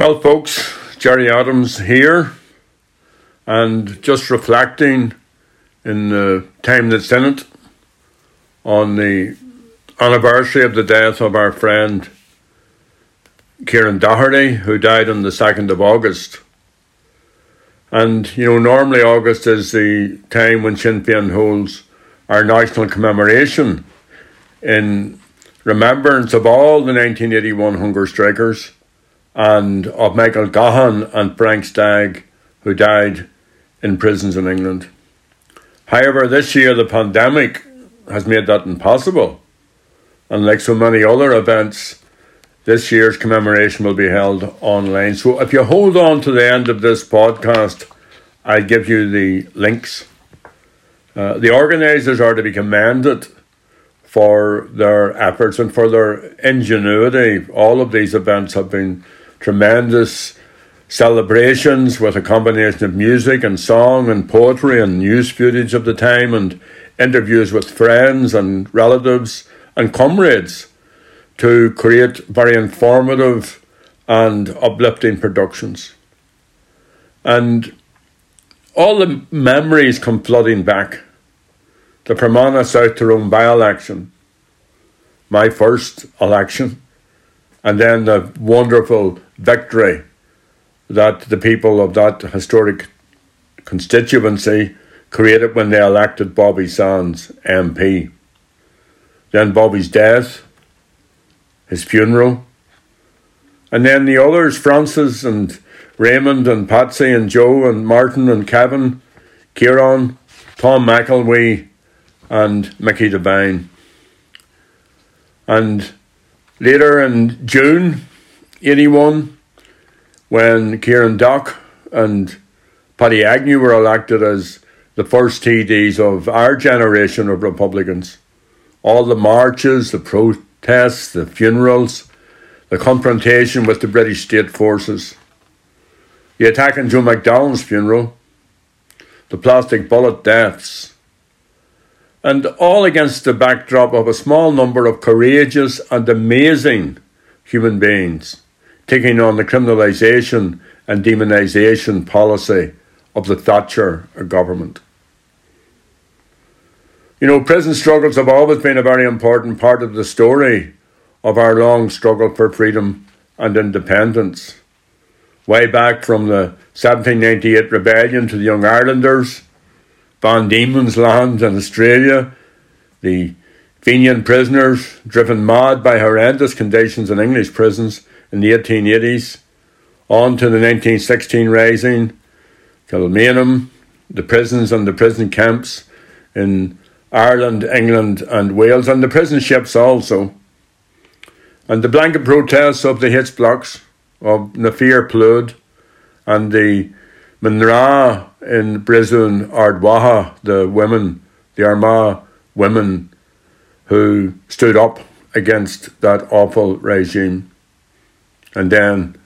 Well, folks, Gerry Adams here, and just reflecting in the time that's in it on the anniversary of the death of our friend Kieran Doherty, who died on the 2nd of August. And, you know, normally August is the time when Sinn Féin holds our national commemoration in remembrance of all the 1981 hunger strikers and of Michael Gaughan and Frank Stagg, who died in prisons in England. However, this year the pandemic has made that impossible. And like so many other events, this year's commemoration will be held online. So if you hold on to the end of this podcast, I'll give you the links. Uh, the organisers are to be commended for their efforts and for their ingenuity. All of these events have been tremendous celebrations with a combination of music and song and poetry and news footage of the time and interviews with friends and relatives and comrades to create very informative and uplifting productions. And all the memories come flooding back. The Fermanagh South Tyrone by election, my first election, and then the wonderful victory that the people of that historic constituency created when they elected Bobby Sands MP. Then Bobby's death, his funeral, and then the others, Francis and Raymond and Patsy and Joe and Martin and Kevin, Kieran, Tom McElwee, and Mickey Devine. And later in June 81, when Kieran Doc and Paddy Agnew were elected as the first TDs of our generation of Republicans. All the marches, the protests, the funerals, the confrontation with the British state forces, the attack on Joe McDonnell's funeral, the plastic bullet deaths, and all against the backdrop of a small number of courageous and amazing human beings taking on the criminalisation and demonisation policy of the Thatcher government. You know, prison struggles have always been a very important part of the story of our long struggle for freedom and independence. Way back from the 1798 rebellion to the Young Irelanders, Van Diemen's Land in Australia, the Fenian prisoners driven mad by horrendous conditions in English prisons in the 1880s, on to the 1916 rising, Kilmainham, the prisons and the prison camps in Ireland, England, and Wales, and the prison ships also. And the blanket protests of the H blocks of Nafir Plud and the Minra in Brisbane, Ardwaha, the women, the Armagh women who stood up against that awful regime and then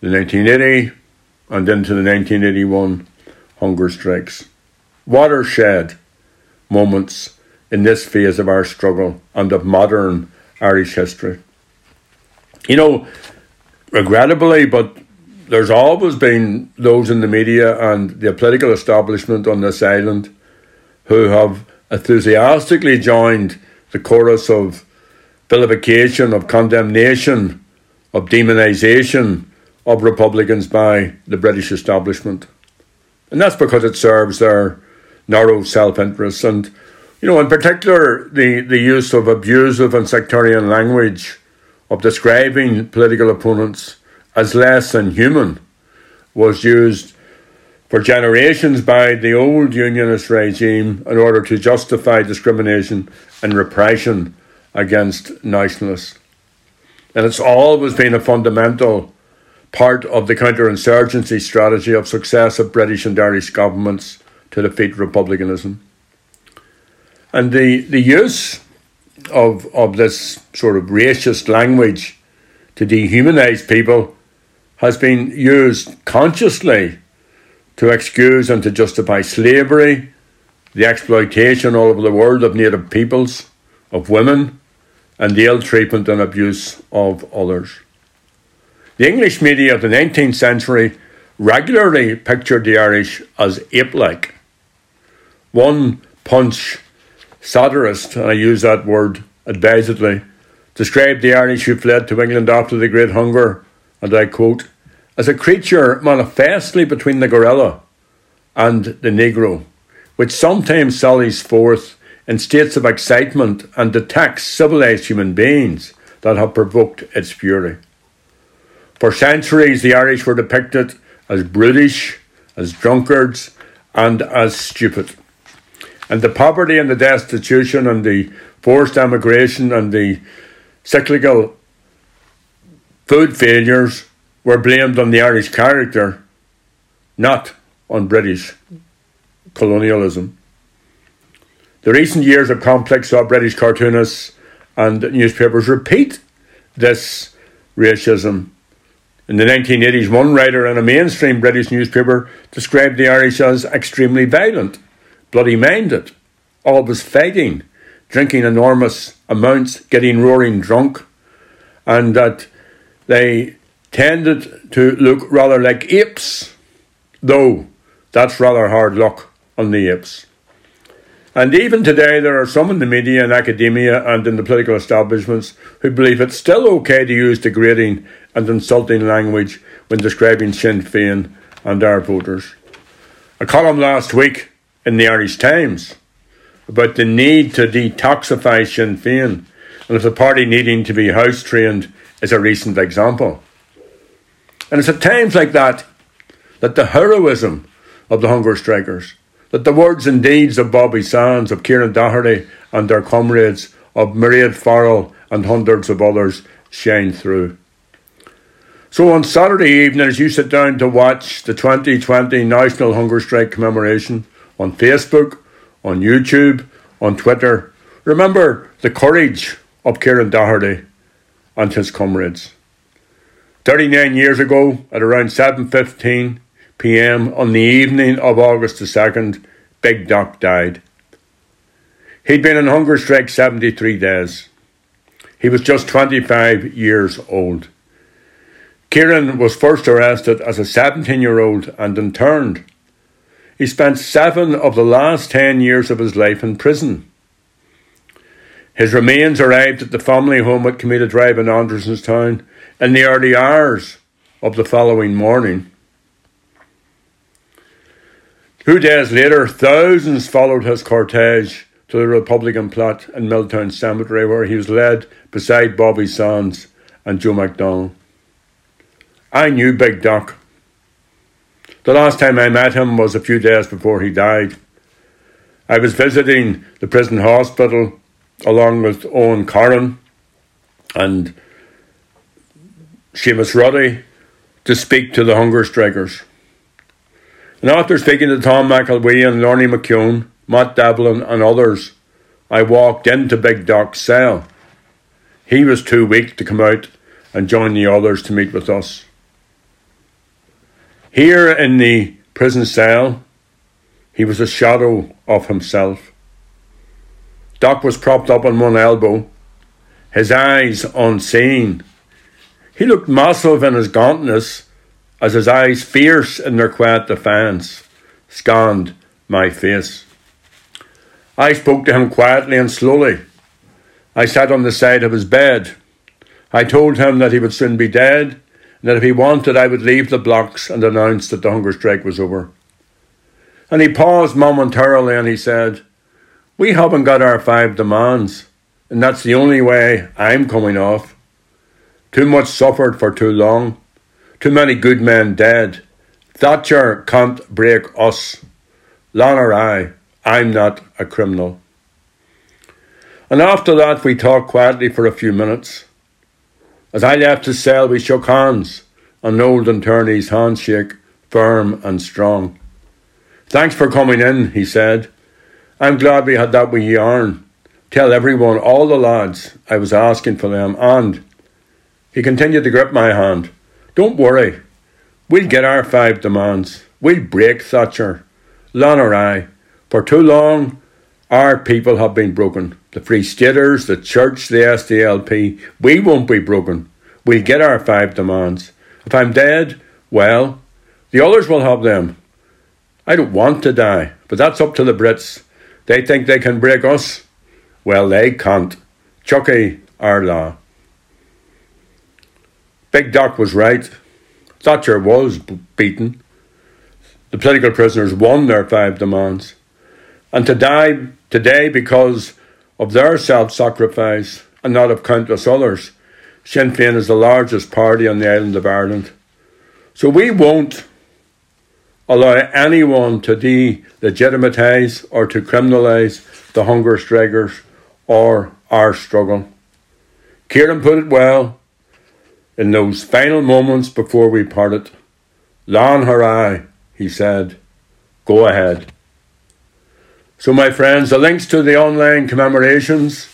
the 1980 and into the 1981 hunger strikes. Watershed moments in this phase of our struggle and of modern Irish history. You know, regrettably, but there's always been those in the media and the political establishment on this island who have enthusiastically joined the chorus of vilification, of condemnation of demonisation of Republicans by the British establishment. And that's because it serves their narrow self interest. And, you know, in particular, the, the use of abusive and sectarian language of describing political opponents as less than human was used for generations by the old unionist regime in order to justify discrimination and repression against nationalists. And it's always been a fundamental part of the counterinsurgency strategy of successive British and Irish governments to defeat republicanism. And the, the use of, of this sort of racist language to dehumanize people has been used consciously to excuse and to justify slavery, the exploitation all over the world of native peoples, of women, and the ill treatment and abuse of others. The English media of the 19th century regularly pictured the Irish as ape like. One punch satirist, and I use that word advisedly, described the Irish who fled to England after the Great Hunger, and I quote, as a creature manifestly between the gorilla and the Negro, which sometimes sallies forth in states of excitement and attacks civilized human beings that have provoked its fury. For centuries, the Irish were depicted as brutish, as drunkards, and as stupid. And the poverty and the destitution and the forced emigration and the cyclical food failures were blamed on the Irish character, not on British colonialism. The recent years of conflict saw British cartoonists and newspapers repeat this racism. In the 1980s, one writer in a mainstream British newspaper described the Irish as extremely violent, bloody minded, always fighting, drinking enormous amounts, getting roaring drunk, and that they tended to look rather like apes, though that's rather hard luck on the apes. And even today, there are some in the media and academia and in the political establishments who believe it's still okay to use degrading and insulting language when describing Sinn Féin and our voters. A column last week in the Irish Times about the need to detoxify Sinn Féin and of the party needing to be house trained is a recent example. And it's at times like that that the heroism of the hunger strikers, that the words and deeds of Bobby Sands, of Kieran Doherty and their comrades, of Mairead Farrell and hundreds of others shine through. So on Saturday evening, as you sit down to watch the 2020 National Hunger Strike commemoration on Facebook, on YouTube, on Twitter, remember the courage of Kieran Doherty and his comrades. 39 years ago, at around 7.15 p.m. on the evening of August the 2nd, Big Doc died. He'd been on hunger strike 73 days. He was just 25 years old. Kieran was first arrested as a 17 year old and interned. He spent seven of the last 10 years of his life in prison. His remains arrived at the family home at Commedagh Drive in Andersonstown in the early hours of the following morning. Two days later, thousands followed his cortege to the Republican plot in Milltown Cemetery, where he was led beside Bobby Sands and Joe McDonnell. I knew Big Doc. The last time I met him was a few days before he died. I was visiting the prison hospital along with Owen Carron and Seamus Ruddy to speak to the hunger strikers. And after speaking to Tom McElwee and Lorne McKeown, Matt Devlin, and others, I walked into Big Doc's cell. He was too weak to come out and join the others to meet with us. Here in the prison cell, he was a shadow of himself. Doc was propped up on one elbow, his eyes unseeing he looked massive in his gauntness, as his eyes, fierce in their quiet defiance, scanned my face. I spoke to him quietly and slowly. I sat on the side of his bed. I told him that he would soon be dead, and that if he wanted, I would leave the blocks and announce that the hunger strike was over. And he paused momentarily and he said, We haven't got our five demands, and that's the only way I'm coming off. Too much suffered for too long. Too many good men dead. Thatcher can't break us. Lean ar aghaidh, I'm not a criminal. And after that, we talked quietly for a few minutes. As I left his cell, we shook hands, an old attorney's handshake, firm and strong. Thanks for coming in, he said. I'm glad we had that wee yarn. Tell everyone, all the lads, I was asking for them, and he continued to grip my hand. Don't worry. We'll get our five demands. We'll break Thatcher. Lean ar aghaidh. For too long, our people have been broken. The Free Staters, the Church, the SDLP. We won't be broken. We'll get our five demands. If I'm dead, well, the others will have them. I don't want to die, but that's up to the Brits. They think they can break us. Well, they can't. Tiocfaidh ár lá. Big Doc was right. Thatcher was beaten. The political prisoners won their five demands. And to die today because of their self sacrifice and not of countless others, Sinn Féin is the largest party on the island of Ireland. So we won't allow anyone to delegitimise or to criminalise the hunger strikers or our struggle. Kieran put it well in those final moments before we parted. Lean ar aghaidh, he said, go ahead. So, my friends, the links to the online commemorations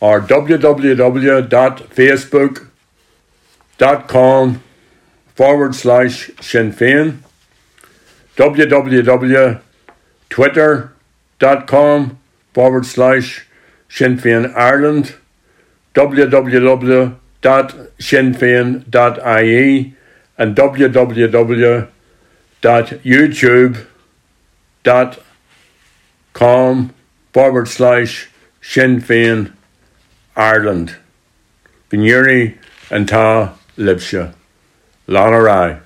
are www.facebook.com forward slash Sinn Féin, www.twitter.com forward slash Sinn Féin Ireland, www.sinnfein.ie, and www.youtube.com forward slash Sinn Féin Ireland. Binyuri and Ta Libsha. Lana Rai.